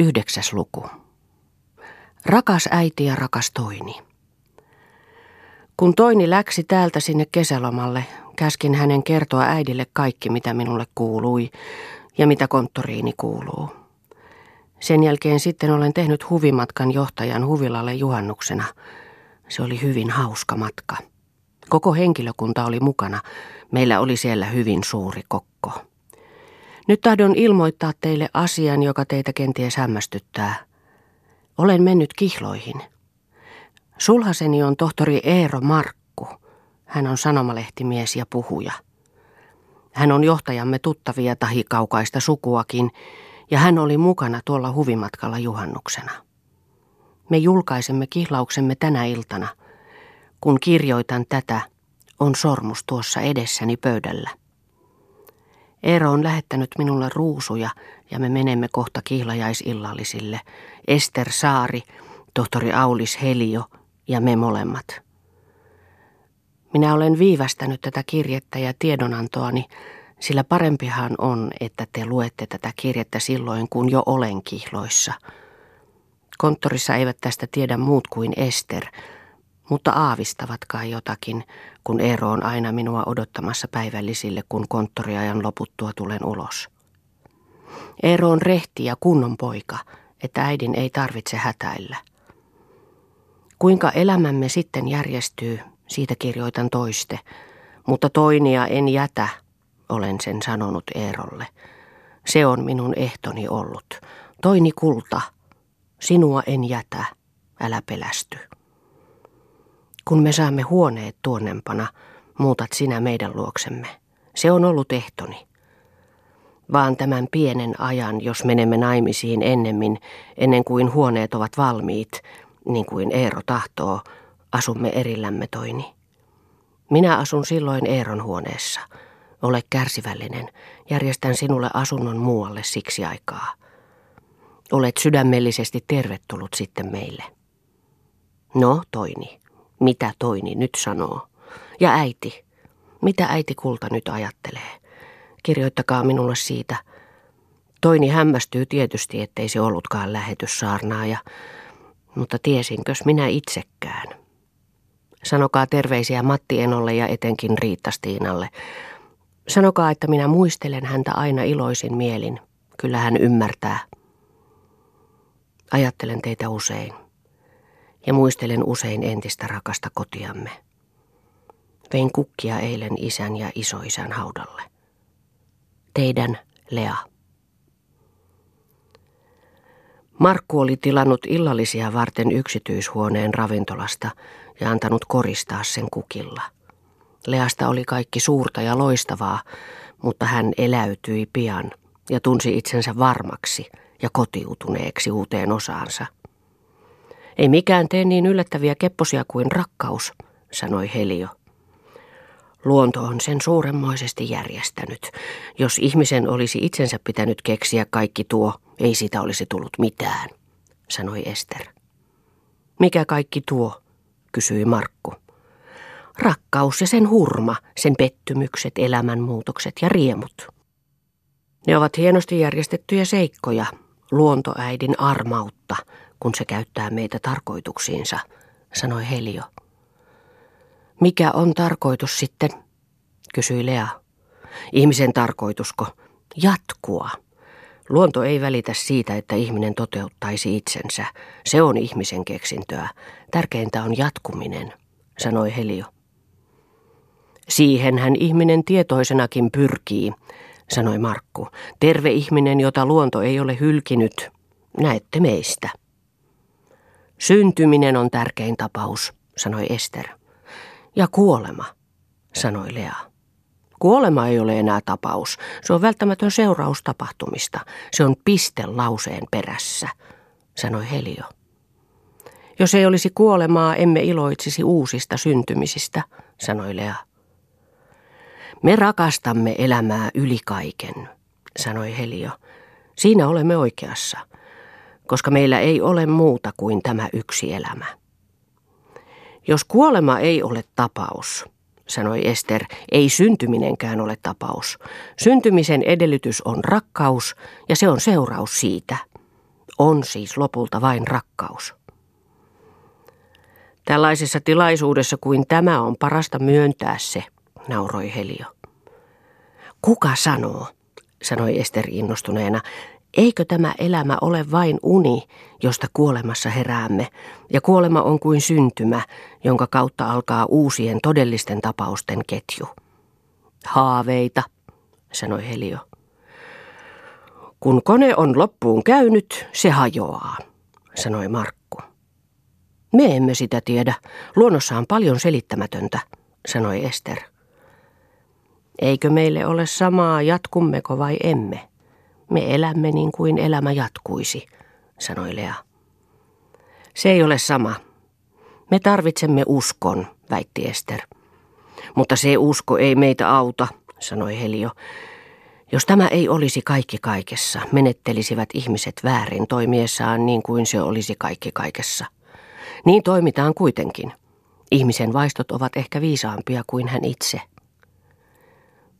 Yhdeksäs luku. Rakas äiti ja rakas Toini. Kun Toini läksi täältä sinne kesälomalle, käskin hänen kertoa äidille kaikki, mitä minulle kuului ja mitä konttoriini kuuluu. Sen jälkeen sitten olen tehnyt huvimatkan johtajan huvilalle juhannuksena. Se oli hyvin hauska matka. Koko henkilökunta oli mukana. Meillä oli siellä hyvin suuri kokko. Nyt tahdon ilmoittaa teille asian, joka teitä kenties hämmästyttää. Olen mennyt kihloihin. Sulhaseni on tohtori Eero Markku. Hän on sanomalehtimies ja puhuja. Hän on johtajamme tuttavia tahi kaukaista sukuakin, ja hän oli mukana tuolla huvimatkalla juhannuksena. Me julkaisemme kihlauksemme tänä iltana. Kun kirjoitan tätä, on sormus tuossa edessäni pöydällä. Eero on lähettänyt minulle ruusuja ja me menemme kohta kihlajaisillallisille. Ester Saari, tohtori Aulis Helio ja me molemmat. Minä olen viivästänyt tätä kirjettä ja tiedonantoani, sillä parempihan on, että te luette tätä kirjettä silloin, kun jo olen kihloissa. Konttorissa eivät tästä tiedä muut kuin Ester, mutta aavistavat kai jotakin, kun Eero on aina minua odottamassa päivällisille, kun konttoriajan loputtua tulen ulos. Eero on rehti ja kunnon poika, että äidin ei tarvitse hätäillä. Kuinka elämämme sitten järjestyy, siitä kirjoitan toiste, mutta toinia en jätä, olen sen sanonut Eerolle. Se on minun ehtoni ollut. Toini kulta, sinua en jätä, älä pelästy. Kun me saamme huoneet tuonnempana, muutat sinä meidän luoksemme. Se on ollut ehtoni. Vaan tämän pienen ajan, jos menemme naimisiin ennemmin, ennen kuin huoneet ovat valmiit, niin kuin Eero tahtoo, asumme erillämme toini. Minä asun silloin Eeron huoneessa. Ole kärsivällinen, järjestän sinulle asunnon muualle siksi aikaa. Olet sydämellisesti tervetullut sitten meille. No, Toini, mitä Toini nyt sanoo. Ja äiti, mitä äiti kulta nyt ajattelee. Kirjoittakaa minulle siitä. Toini hämmästyy tietysti, ettei se ollutkaan lähetyssaarnaaja, mutta tiesinkös minä itsekään. Sanokaa terveisiä Matti Enolle ja etenkin Riittastiinalle. Sanokaa, että minä muistelen häntä aina iloisin mielin. Kyllä hän ymmärtää. Ajattelen teitä usein ja muistelen usein entistä rakasta kotiamme. Vein kukkia eilen isän ja isoisän haudalle. Teidän Lea. Markku oli tilannut illallisia varten yksityishuoneen ravintolasta ja antanut koristaa sen kukilla. Leasta oli kaikki suurta ja loistavaa, mutta hän eläytyi pian ja tunsi itsensä varmaksi ja kotiutuneeksi uuteen osaansa – ei mikään tee niin yllättäviä kepposia kuin rakkaus, sanoi Helio. Luonto on sen suuremmoisesti järjestänyt. Jos ihmisen olisi itsensä pitänyt keksiä kaikki tuo, ei siitä olisi tullut mitään, sanoi Ester. Mikä kaikki tuo, kysyi Markku. Rakkaus ja sen hurma, sen pettymykset, elämänmuutokset ja riemut. Ne ovat hienosti järjestettyjä seikkoja, luontoäidin armautta, kun se käyttää meitä tarkoituksiinsa, sanoi Helio. Mikä on tarkoitus sitten, kysyi Lea. Ihmisen tarkoitusko? Jatkua. Luonto ei välitä siitä, että ihminen toteuttaisi itsensä. Se on ihmisen keksintöä. Tärkeintä on jatkuminen, sanoi Helio. Siihenhän ihminen tietoisenakin pyrkii, sanoi Markku. Terve ihminen, jota luonto ei ole hylkinyt. Näette meistä. Syntyminen on tärkein tapaus, sanoi Ester. Ja kuolema, sanoi Lea. Kuolema ei ole enää tapaus. Se on välttämätön seuraus tapahtumista. Se on piste lauseen perässä, sanoi Helio. Jos ei olisi kuolemaa, emme iloitsisi uusista syntymisistä, sanoi Lea. Me rakastamme elämää yli kaiken, sanoi Helio. Siinä olemme oikeassa – koska meillä ei ole muuta kuin tämä yksi elämä. Jos kuolema ei ole tapaus, sanoi Ester, ei syntyminenkään ole tapaus. Syntymisen edellytys on rakkaus ja se on seuraus siitä. On siis lopulta vain rakkaus. Tällaisessa tilaisuudessa kuin tämä on parasta myöntää se, nauroi Helio. Kuka sanoo, sanoi Ester innostuneena, eikö tämä elämä ole vain uni, josta kuolemassa heräämme, ja kuolema on kuin syntymä, jonka kautta alkaa uusien todellisten tapausten ketju. Haaveita, sanoi Helio. Kun kone on loppuun käynyt, se hajoaa, sanoi Markku. Me emme sitä tiedä. Luonnossa on paljon selittämätöntä, sanoi Ester. Eikö meille ole samaa, jatkummeko vai emme? Me elämme niin kuin elämä jatkuisi, sanoi Lea. Se ei ole sama. Me tarvitsemme uskon, väitti Ester. Mutta se usko ei meitä auta, sanoi Helio. Jos tämä ei olisi kaikki kaikessa, menettelisivät ihmiset väärin toimiessaan niin kuin se olisi kaikki kaikessa. Niin toimitaan kuitenkin. Ihmisen vaistot ovat ehkä viisaampia kuin hän itse.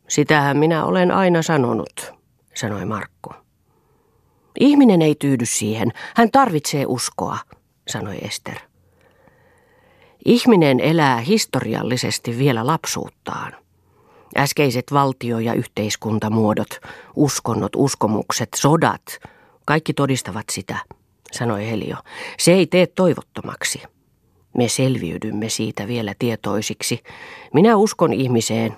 Sitähän minä olen aina sanonut, sanoi Markku. Ihminen ei tyydy siihen, hän tarvitsee uskoa, sanoi Ester. Ihminen elää historiallisesti vielä lapsuuttaan. Äskeiset valtio- ja yhteiskuntamuodot, uskonnot, uskomukset, sodat, kaikki todistavat sitä, sanoi Helio. Se ei tee toivottomaksi. Me selviydymme siitä vielä tietoisiksi. Minä uskon ihmiseen.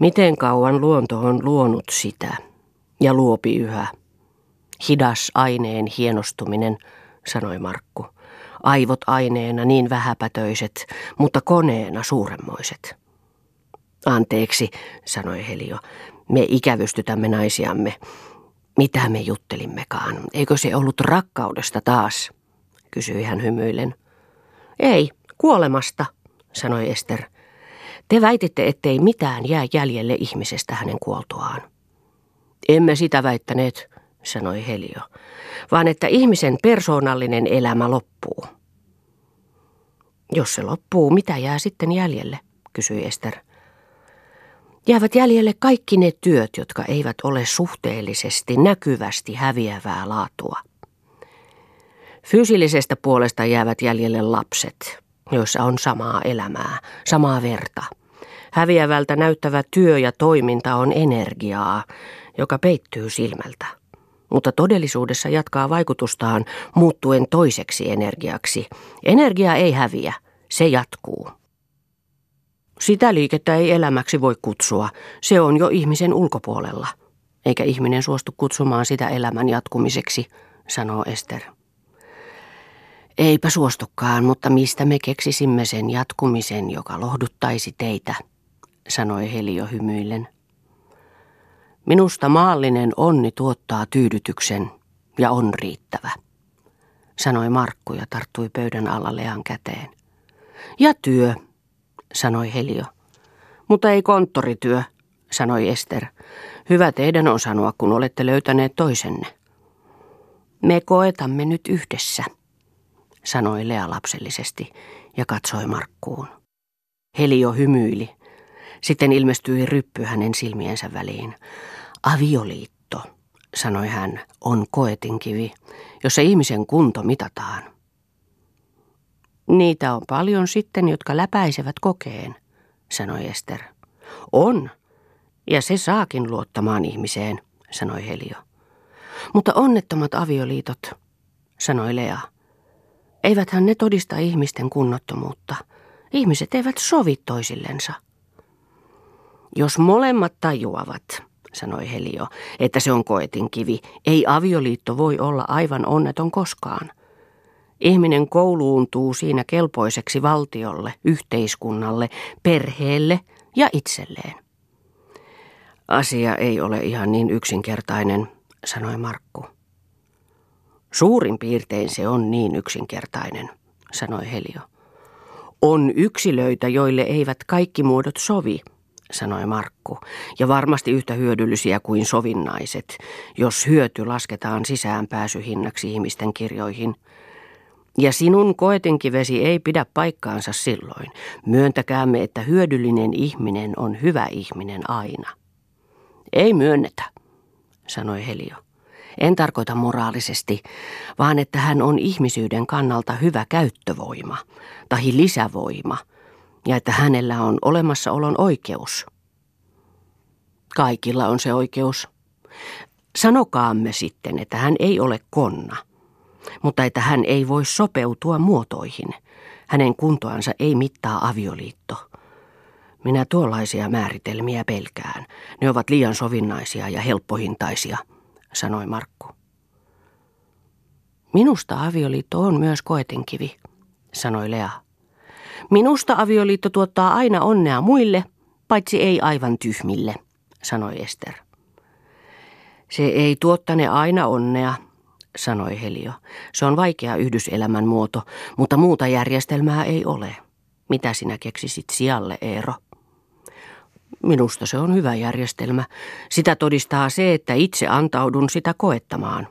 Miten kauan luonto on luonut sitä ja luopi yhä? Hidas aineen hienostuminen, sanoi Markku. Aivot aineena niin vähäpätöiset, mutta koneena suuremmoiset. Anteeksi, sanoi Helio. Me ikävystytämme naisiamme. Mitä me juttelimmekaan? Eikö se ollut rakkaudesta taas? kysyi hän hymyillen. Ei, kuolemasta, sanoi Ester. Te väititte, ettei mitään jää jäljelle ihmisestä hänen kuoltuaan. Emme sitä väittäneet, sanoi Helio, vaan että ihmisen persoonallinen elämä loppuu. Jos se loppuu, mitä jää sitten jäljelle, kysyi Ester. Jäävät jäljelle kaikki ne työt, jotka eivät ole suhteellisesti, näkyvästi häviävää laatua. Fyysillisestä puolesta jäävät jäljelle lapset, joissa on samaa elämää, samaa verta. Häviävältä näyttävä työ ja toiminta on energiaa, joka peittyy silmältä. Mutta todellisuudessa jatkaa vaikutustaan muuttuen toiseksi energiaksi. Energia ei häviä, se jatkuu. Sitä liikettä ei elämäksi voi kutsua. Se on jo ihmisen ulkopuolella. Eikä ihminen suostu kutsumaan sitä elämän jatkumiseksi, sanoo Ester. Eipä suostukaan, mutta mistä me keksisimme sen jatkumisen, joka lohduttaisi teitä, sanoi Helio hymyillen. Minusta maallinen onni tuottaa tyydytyksen ja on riittävä, sanoi Markku ja tarttui pöydän alla Lean käteen. Ja työ, sanoi Helio. Mutta ei konttorityö, sanoi Ester. Hyvä teidän on sanoa, kun olette löytäneet toisenne. Me koetamme nyt yhdessä, sanoi Lea lapsellisesti ja katsoi Markkuun. Helio hymyili. Sitten ilmestyi ryppy hänen silmiensä väliin. Avioliitto, sanoi hän, on koetinkivi, jossa ihmisen kunto mitataan. Niitä on paljon sitten, jotka läpäisevät kokeen, sanoi Ester. On, ja se saakin luottamaan ihmiseen, sanoi Helio. Mutta onnettomat avioliitot, sanoi Lea. Eiväthän ne todista ihmisten kunnottomuutta. Ihmiset eivät sovi toisillensa. Jos molemmat tajuavat, sanoi Helio, että se on koetin kivi, ei avioliitto voi olla aivan onneton koskaan. Ihminen kouluuntuu siinä kelpoiseksi valtiolle, yhteiskunnalle, perheelle ja itselleen. Asia ei ole ihan niin yksinkertainen, sanoi Markku. Suurin piirtein se on niin yksinkertainen, sanoi Helio. On yksilöitä, joille eivät kaikki muodot sovi, sanoi Markku, ja varmasti yhtä hyödyllisiä kuin sovinnaiset, jos hyöty lasketaan sisäänpääsyhinnaksi ihmisten kirjoihin – ja sinun koetinkivesi ei pidä paikkaansa silloin. Myöntäkäämme, että hyödyllinen ihminen on hyvä ihminen aina. Ei myönnetä, sanoi Helio. En tarkoita moraalisesti, vaan että hän on ihmisyyden kannalta hyvä käyttövoima, tahi lisävoima, ja että hänellä on olemassaolon oikeus. Kaikilla on se oikeus. Sanokaamme sitten, että hän ei ole konna, mutta että hän ei voi sopeutua muotoihin. Hänen kuntoansa ei mittaa avioliitto. Minä tuollaisia määritelmiä pelkään. Ne ovat liian sovinnaisia ja helppohintaisia, sanoi Markku. Minusta avioliitto on myös koetinkivi, sanoi Lea. Minusta avioliitto tuottaa aina onnea muille, paitsi ei aivan tyhmille, sanoi Ester. Se ei tuottane aina onnea, sanoi Helio. Se on vaikea yhdyselämän muoto, mutta muuta järjestelmää ei ole. Mitä sinä keksisit sijalle, Eero? Minusta se on hyvä järjestelmä. Sitä todistaa se, että itse antaudun sitä koettamaan.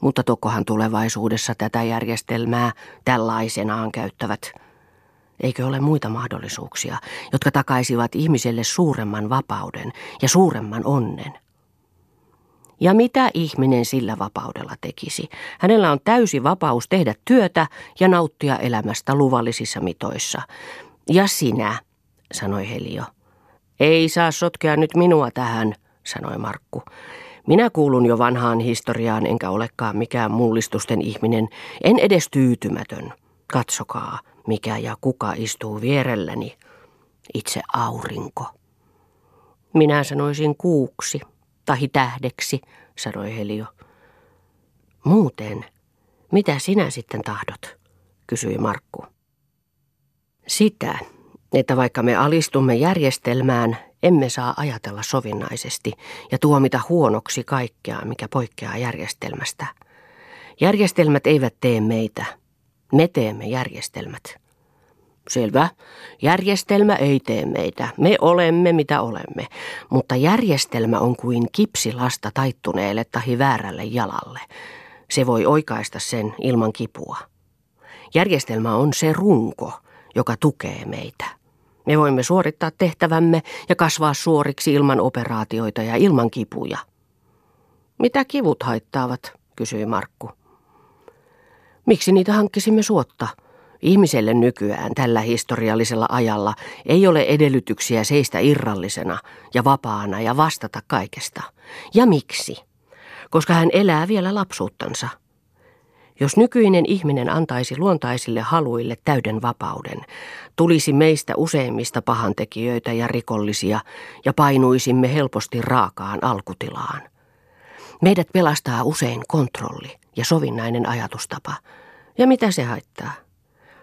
Mutta tokohan tulevaisuudessa tätä järjestelmää tällaisenaan käyttävät. Eikö ole muita mahdollisuuksia, jotka takaisivat ihmiselle suuremman vapauden ja suuremman onnen? Ja mitä ihminen sillä vapaudella tekisi? Hänellä on täysi vapaus tehdä työtä ja nauttia elämästä luvallisissa mitoissa. Ja sinä, sanoi Helio. Ei saa sotkea nyt minua tähän, sanoi Markku. Minä kuulun jo vanhaan historiaan enkä olekaan mikään mullistusten ihminen, en edes tyytymätön. Katsokaa, mikä ja kuka istuu vierelläni. Itse aurinko. Minä sanoisin kuuksi, tahi tähdeksi, sanoi Helio. Muuten, mitä sinä sitten tahdot, kysyi Markku. Sitä, että vaikka me alistumme järjestelmään, emme saa ajatella sovinnaisesti ja tuomita huonoksi kaikkea, mikä poikkeaa järjestelmästä. Järjestelmät eivät tee meitä. Me teemme järjestelmät. Selvä. Järjestelmä ei tee meitä. Me olemme mitä olemme. Mutta järjestelmä on kuin kipsilasta taittuneelle tahi väärälle jalalle. Se voi oikaista sen ilman kipua. Järjestelmä on se runko, joka tukee meitä. Me voimme suorittaa tehtävämme ja kasvaa suoriksi ilman operaatioita ja ilman kipuja. Mitä kivut haittaavat, kysyi Markku. Miksi niitä hankkisimme suotta? Ihmiselle nykyään tällä historiallisella ajalla ei ole edellytyksiä seistä irrallisena ja vapaana ja vastata kaikesta. Ja miksi? Koska hän elää vielä lapsuuttansa. Jos nykyinen ihminen antaisi luontaisille haluille täyden vapauden, tulisi meistä useimmista pahantekijöitä ja rikollisia ja painuisimme helposti raakaan alkutilaan. Meidät pelastaa usein kontrolli ja sovinnainen ajatustapa. Ja mitä se haittaa?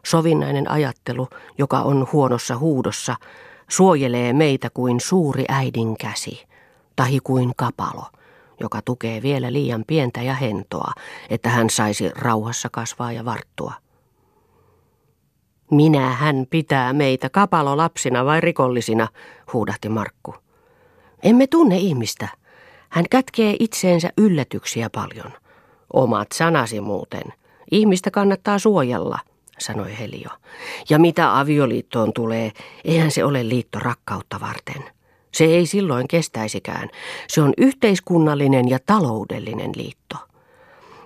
Sovinnainen ajattelu, joka on huonossa huudossa, suojelee meitä kuin suuri äidin käsi, tahi kuin kapalo – joka tukee vielä liian pientä ja hentoa, että hän saisi rauhassa kasvaa ja varttua. Minä hän pitää meitä kapalolapsina vai rikollisina, huudahti Markku. Emme tunne ihmistä. Hän kätkee itseensä yllätyksiä paljon. Omat sanasi muuten. Ihmistä kannattaa suojella, sanoi Helio. Ja mitä avioliittoon tulee, eihän se ole liitto rakkautta varten. Se ei silloin kestäisikään. Se on yhteiskunnallinen ja taloudellinen liitto.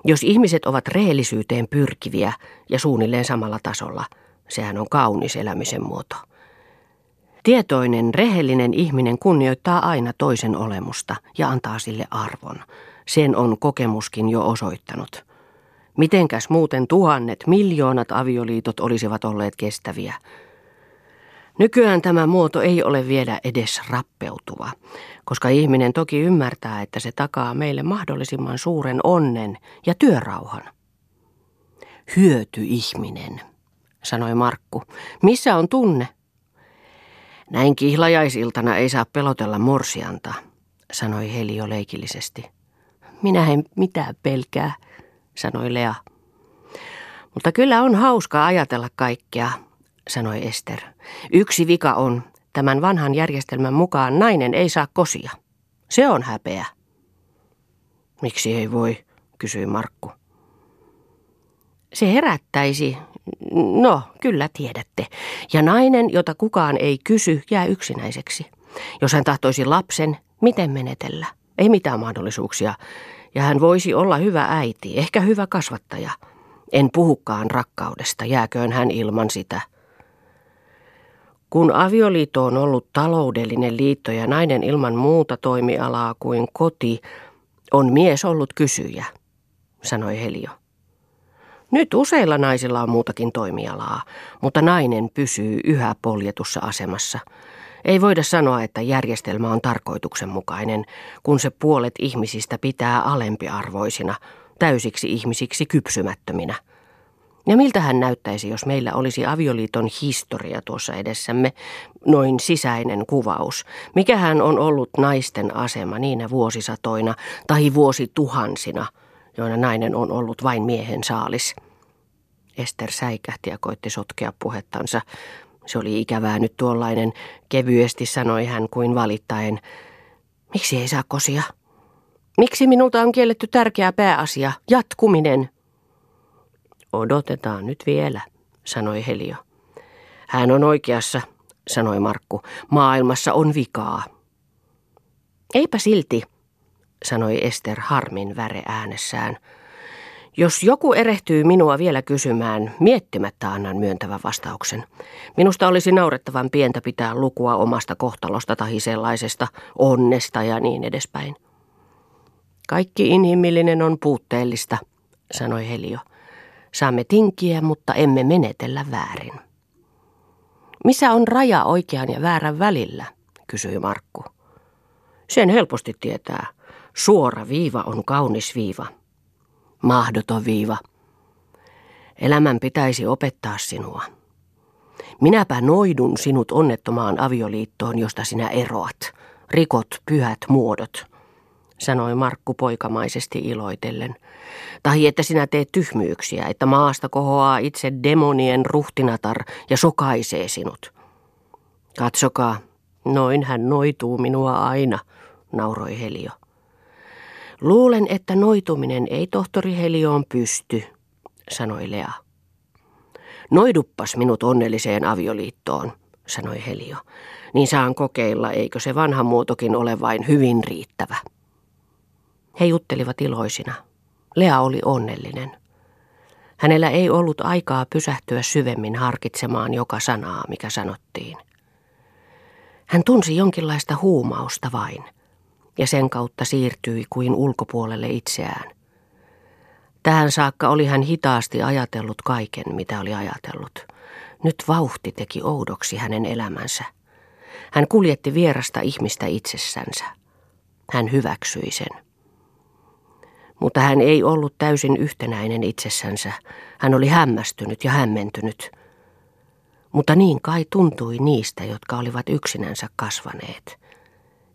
Jos ihmiset ovat rehellisyyteen pyrkiviä ja suunnilleen samalla tasolla, sehän on kaunis elämisen muoto. Tietoinen, rehellinen ihminen kunnioittaa aina toisen olemusta ja antaa sille arvon. Sen on kokemuskin jo osoittanut. Mitenkäs muuten tuhannet, miljoonat avioliitot olisivat olleet kestäviä? Nykyään tämä muoto ei ole vielä edes rappeutuva, koska ihminen toki ymmärtää, että se takaa meille mahdollisimman suuren onnen ja työrauhan. Hyöty ihminen, sanoi Markku. Missä on tunne? Näin kihlajaisiltana ei saa pelotella morsianta, sanoi Helio leikillisesti. Minä en mitään pelkää, sanoi Lea. Mutta kyllä on hauskaa ajatella kaikkea, sanoi Ester. Yksi vika on, tämän vanhan järjestelmän mukaan nainen ei saa kosia. Se on häpeä. Miksi ei voi, kysyi Markku. Se herättäisi, no kyllä tiedätte, ja nainen, jota kukaan ei kysy, jää yksinäiseksi. Jos hän tahtoisi lapsen, miten menetellä? Ei mitään mahdollisuuksia. Ja hän voisi olla hyvä äiti, ehkä hyvä kasvattaja. En puhukaan rakkaudesta, jääköön hän ilman sitä. Kun avioliitto on ollut taloudellinen liitto ja nainen ilman muuta toimialaa kuin koti, on mies ollut kysyjä, sanoi Helio. Nyt useilla naisilla on muutakin toimialaa, mutta nainen pysyy yhä poljetussa asemassa. Ei voida sanoa, että järjestelmä on tarkoituksenmukainen, kun se puolet ihmisistä pitää alempiarvoisina, täysiksi ihmisiksi kypsymättöminä. Ja miltä hän näyttäisi, jos meillä olisi avioliiton historia tuossa edessämme, noin sisäinen kuvaus. Mikä hän on ollut naisten asema niinä vuosisatoina tai vuosituhansina, joina nainen on ollut vain miehen saalis. Ester säikähti ja koitti sotkea puhettansa. Se oli ikävää nyt tuollainen, kevyesti sanoi hän kuin valittaen. Miksi ei saa kosia? Miksi minulta on kielletty tärkeä pääasia, jatkuminen? Odotetaan nyt vielä, sanoi Helio. Hän on oikeassa, sanoi Markku. Maailmassa on vikaa. Eipä silti, sanoi Ester harmin väre äänessään. Jos joku erehtyy minua vielä kysymään, miettimättä annan myöntävän vastauksen. Minusta olisi naurettavan pientä pitää lukua omasta kohtalosta tai sellaisesta onnesta ja niin edespäin. Kaikki inhimillinen on puutteellista, sanoi Helio. Saamme tinkiä, mutta emme menetellä väärin. Missä on raja oikean ja väärän välillä, kysyi Markku. Sen helposti tietää. Suora viiva on kaunis viiva. Mahdoton viiva. Elämän pitäisi opettaa sinua. Minäpä noidun sinut onnettomaan avioliittoon, josta sinä eroat. Rikot pyhät muodot, sanoi Markku poikamaisesti iloitellen. Tai että sinä teet tyhmyyksiä, että maasta kohoaa itse demonien ruhtinatar ja sokaisee sinut. Katsokaa, noin hän noituu minua aina, nauroi Helio. Luulen, että noituminen ei tohtori Helioon pysty, sanoi Lea. Noiduppas minut onnelliseen avioliittoon, sanoi Helio. Niin saan kokeilla, eikö se vanha muotokin ole vain hyvin riittävä. He juttelivat iloisina. Lea oli onnellinen. Hänellä ei ollut aikaa pysähtyä syvemmin harkitsemaan joka sanaa, mikä sanottiin. Hän tunsi jonkinlaista huumausta vain – ja sen kautta siirtyi kuin ulkopuolelle itseään. Tähän saakka oli hän hitaasti ajatellut kaiken, mitä oli ajatellut. Nyt vauhti teki oudoksi hänen elämänsä. Hän kuljetti vierasta ihmistä itsessänsä. Hän hyväksyi sen. Mutta hän ei ollut täysin yhtenäinen itsessänsä. Hän oli hämmästynyt ja hämmentynyt. Mutta niin kai tuntui niistä, jotka olivat yksinänsä kasvaneet.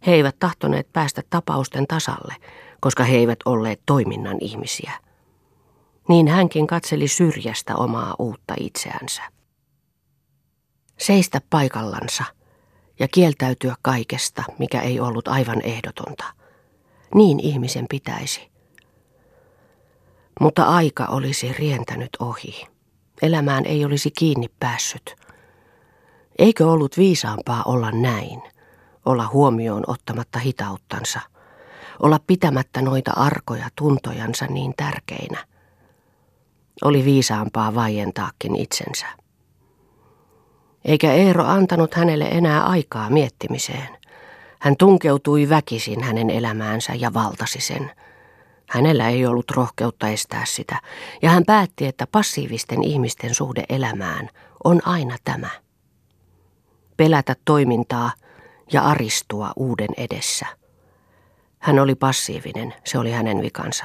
He eivät tahtoneet päästä tapausten tasalle, koska he eivät olleet toiminnan ihmisiä. Niin hänkin katseli syrjästä omaa uutta itseänsä. Seistä paikallansa ja kieltäytyä kaikesta, mikä ei ollut aivan ehdotonta. Niin ihmisen pitäisi. Mutta aika olisi rientänyt ohi. Elämään ei olisi kiinni päässyt. Eikö ollut viisaampaa olla näin? Olla huomioon ottamatta hitauttansa, olla pitämättä noita arkoja tuntojansa niin tärkeinä. Oli viisaampaa vaientaakin itsensä. Eikä Eero antanut hänelle enää aikaa miettimiseen. Hän tunkeutui väkisin hänen elämäänsä ja valtasi sen. Hänellä ei ollut rohkeutta estää sitä, ja hän päätti, että passiivisten ihmisten suhde elämään on aina tämä. Pelätä toimintaa – ja aristua uuden edessä. Hän oli passiivinen, se oli hänen vikansa.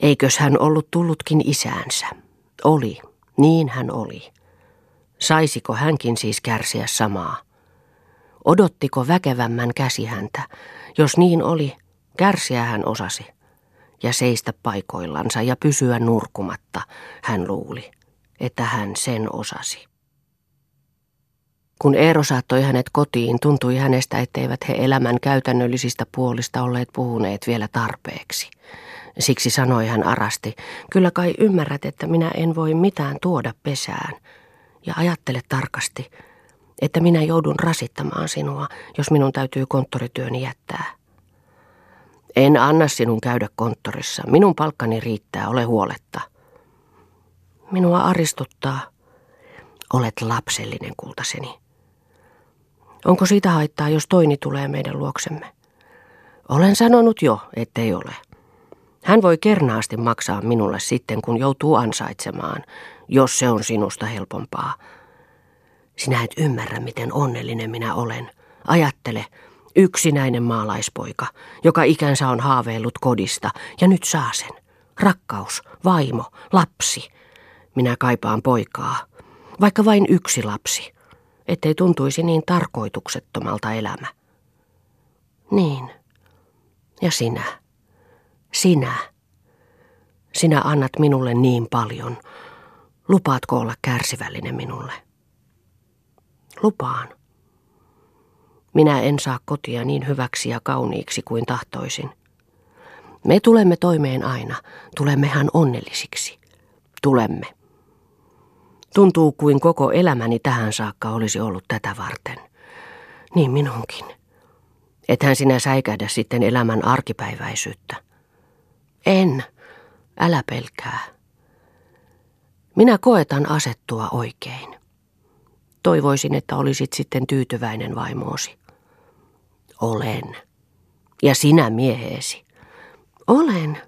Eikös hän ollut tullutkin isäänsä? Oli, niin hän oli. Saisiko hänkin siis kärsiä samaa? Odottiko väkevämmän käsi häntä? Jos niin oli, kärsiä hän osasi. Ja seistä paikoillansa ja pysyä nurkumatta, hän luuli, että hän sen osasi. Kun Eero saattoi hänet kotiin, tuntui hänestä, etteivät he elämän käytännöllisistä puolista olleet puhuneet vielä tarpeeksi. Siksi sanoi hän arasti, kyllä kai ymmärrät, että minä en voi mitään tuoda pesään. Ja ajattele tarkasti, että minä joudun rasittamaan sinua, jos minun täytyy konttorityöni jättää. En anna sinun käydä konttorissa. Minun palkkani riittää, ole huoletta. Minua aristuttaa. Olet lapsellinen, kultaseni. Onko siitä haittaa, jos toini tulee meidän luoksemme? Olen sanonut jo, ettei ole. Hän voi kernaasti maksaa minulle sitten, kun joutuu ansaitsemaan, jos se on sinusta helpompaa. Sinä et ymmärrä, miten onnellinen minä olen. Ajattele, yksinäinen maalaispoika, joka ikänsä on haaveillut kodista, ja nyt saa sen. Rakkaus, vaimo, lapsi. Minä kaipaan poikaa, vaikka vain yksi lapsi, ettei tuntuisi niin tarkoituksettomalta elämä. Niin, ja sinä, sinä, sinä annat minulle niin paljon. Lupaatko olla kärsivällinen minulle? Lupaan. Minä en saa kotia niin hyväksi ja kauniiksi kuin tahtoisin. Me tulemme toimeen aina, tulemmehan onnellisiksi. Tulemme. Tuntuu kuin koko elämäni tähän saakka olisi ollut tätä varten. Niin minunkin. Ethän sinä säikähdä sitten elämän arkipäiväisyyttä. En, älä pelkää. Minä koetan asettua oikein. Toivoisin, että olisit sitten tyytyväinen vaimoosi. Olen. Ja sinä mieheesi. Olen.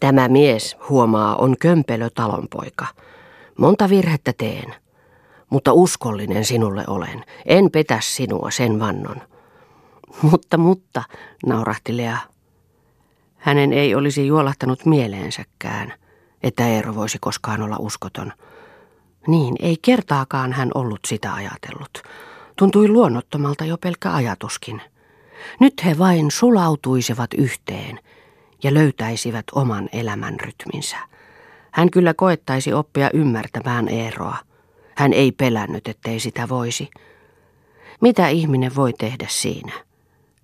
Tämä mies, huomaa, on kömpelö talonpoika. Monta virhettä teen, mutta uskollinen sinulle olen. En petä sinua, sen vannon. Mutta, mutta, naurahti Lea. Hänen ei olisi juolahtanut mieleensäkään, että Eero voisi koskaan olla uskoton. Niin, ei kertaakaan hän ollut sitä ajatellut. Tuntui luonnottomalta jo pelkkä ajatuskin. Nyt he vain sulautuisivat yhteen ja löytäisivät oman elämän rytminsä. Hän kyllä koettaisi oppia ymmärtämään Eeroa. Hän ei pelännyt, ettei sitä voisi. Mitä ihminen voi tehdä siinä?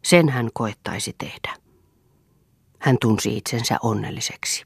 Sen hän koettaisi tehdä. Hän tunsi itsensä onnelliseksi.